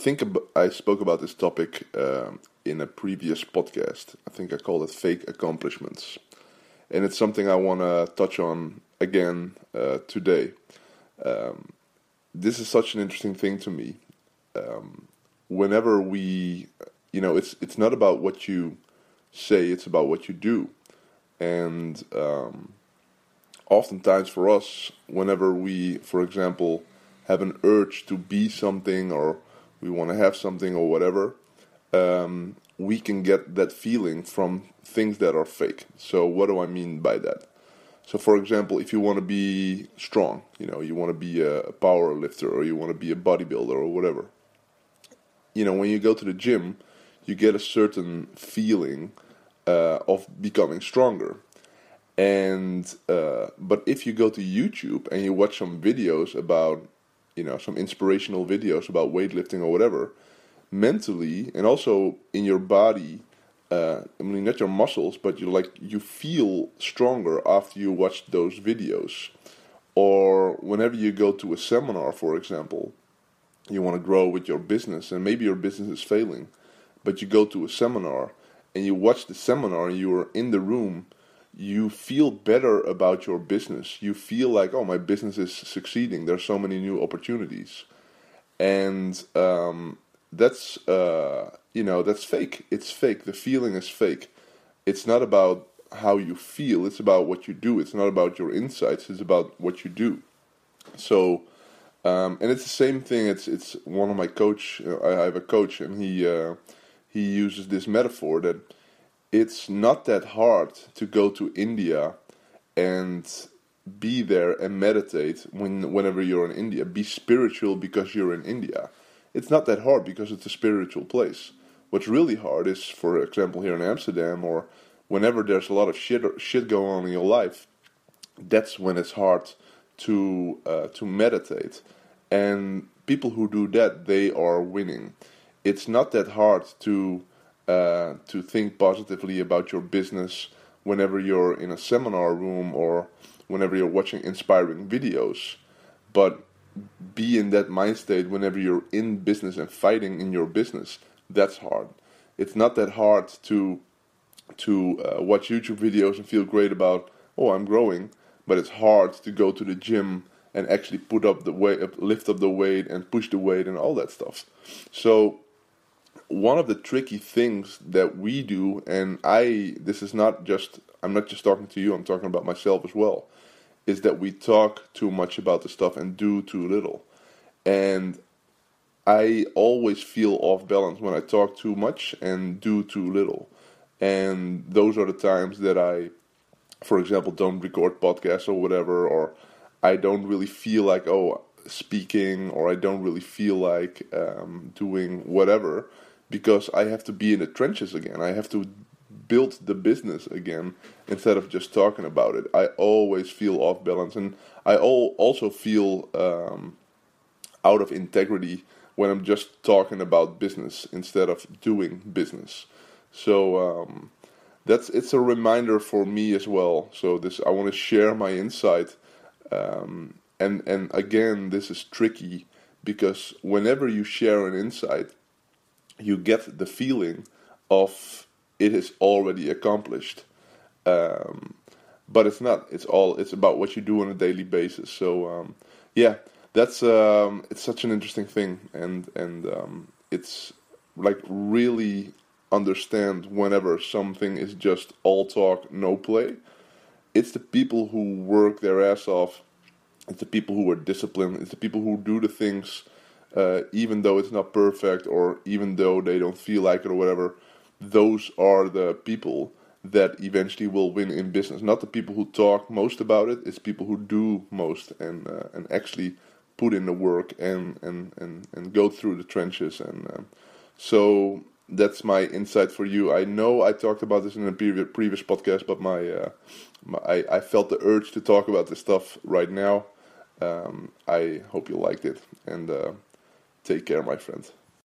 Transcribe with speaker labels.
Speaker 1: think ab- I spoke about this topic um, in a previous podcast. I think I called it fake accomplishments, and it's something I want to touch on again uh, today. Um, this is such an interesting thing to me. Um, whenever we, you know, it's it's not about what you say; it's about what you do, and um, oftentimes for us, whenever we, for example, have an urge to be something or we want to have something or whatever, um, we can get that feeling from things that are fake. So, what do I mean by that? So, for example, if you want to be strong, you know, you want to be a power lifter or you want to be a bodybuilder or whatever, you know, when you go to the gym, you get a certain feeling uh, of becoming stronger. And uh, but if you go to YouTube and you watch some videos about you know some inspirational videos about weightlifting or whatever mentally and also in your body uh, I mean not your muscles but you like you feel stronger after you watch those videos. Or whenever you go to a seminar for example you want to grow with your business and maybe your business is failing but you go to a seminar and you watch the seminar and you are in the room you feel better about your business. You feel like, oh, my business is succeeding. There's so many new opportunities, and um, that's uh, you know that's fake. It's fake. The feeling is fake. It's not about how you feel. It's about what you do. It's not about your insights. It's about what you do. So, um, and it's the same thing. It's it's one of my coach. I have a coach, and he uh, he uses this metaphor that it's not that hard to go to India and be there and meditate when whenever you're in India. Be spiritual because you're in India. It's not that hard because it's a spiritual place. What's really hard is, for example, here in Amsterdam or whenever there's a lot of shit shit going on in your life. That's when it's hard to uh, to meditate, and people who do that they are winning. It's not that hard to uh, to think positively about your business whenever you're in a seminar room or whenever you're watching inspiring videos. But be in that mind state whenever you're in business and fighting in your business. That's hard. It's not that hard to to uh, watch YouTube videos and feel great about oh I'm growing, but it's hard to go to the gym and actually put up the weight, lift up the weight, and push the weight and all that stuff. So one of the tricky things that we do, and I, this is not just, I'm not just talking to you, I'm talking about myself as well, is that we talk too much about the stuff and do too little. And I always feel off balance when I talk too much and do too little. And those are the times that I, for example, don't record podcasts or whatever, or I don't really feel like, oh, speaking, or I don't really feel like um, doing whatever because I have to be in the trenches again. I have to build the business again instead of just talking about it. I always feel off balance, and I also feel um, out of integrity when I'm just talking about business instead of doing business. So um, that's it's a reminder for me as well. So this I want to share my insight, um, and and again this is tricky because whenever you share an insight you get the feeling of it is already accomplished. Um, but it's not. It's all. It's about what you do on a daily basis. So um, yeah, that's um, it's such an interesting thing, and and um, it's like really understand whenever something is just all talk, no play. It's the people who work their ass off. It's the people who are disciplined. It's the people who do the things uh, even though it's not perfect or even though they don't feel like it or whatever, those are the people that eventually will win in business. Not the people who talk most about it; it's people who do most and uh, and actually put in the work and and and, and go through the trenches. And uh, so that's my insight for you. I know I talked about this in a previous podcast, but my, uh, my I, I felt the urge to talk about this stuff right now. Um, I hope you liked it and. Uh, Take care, my friend.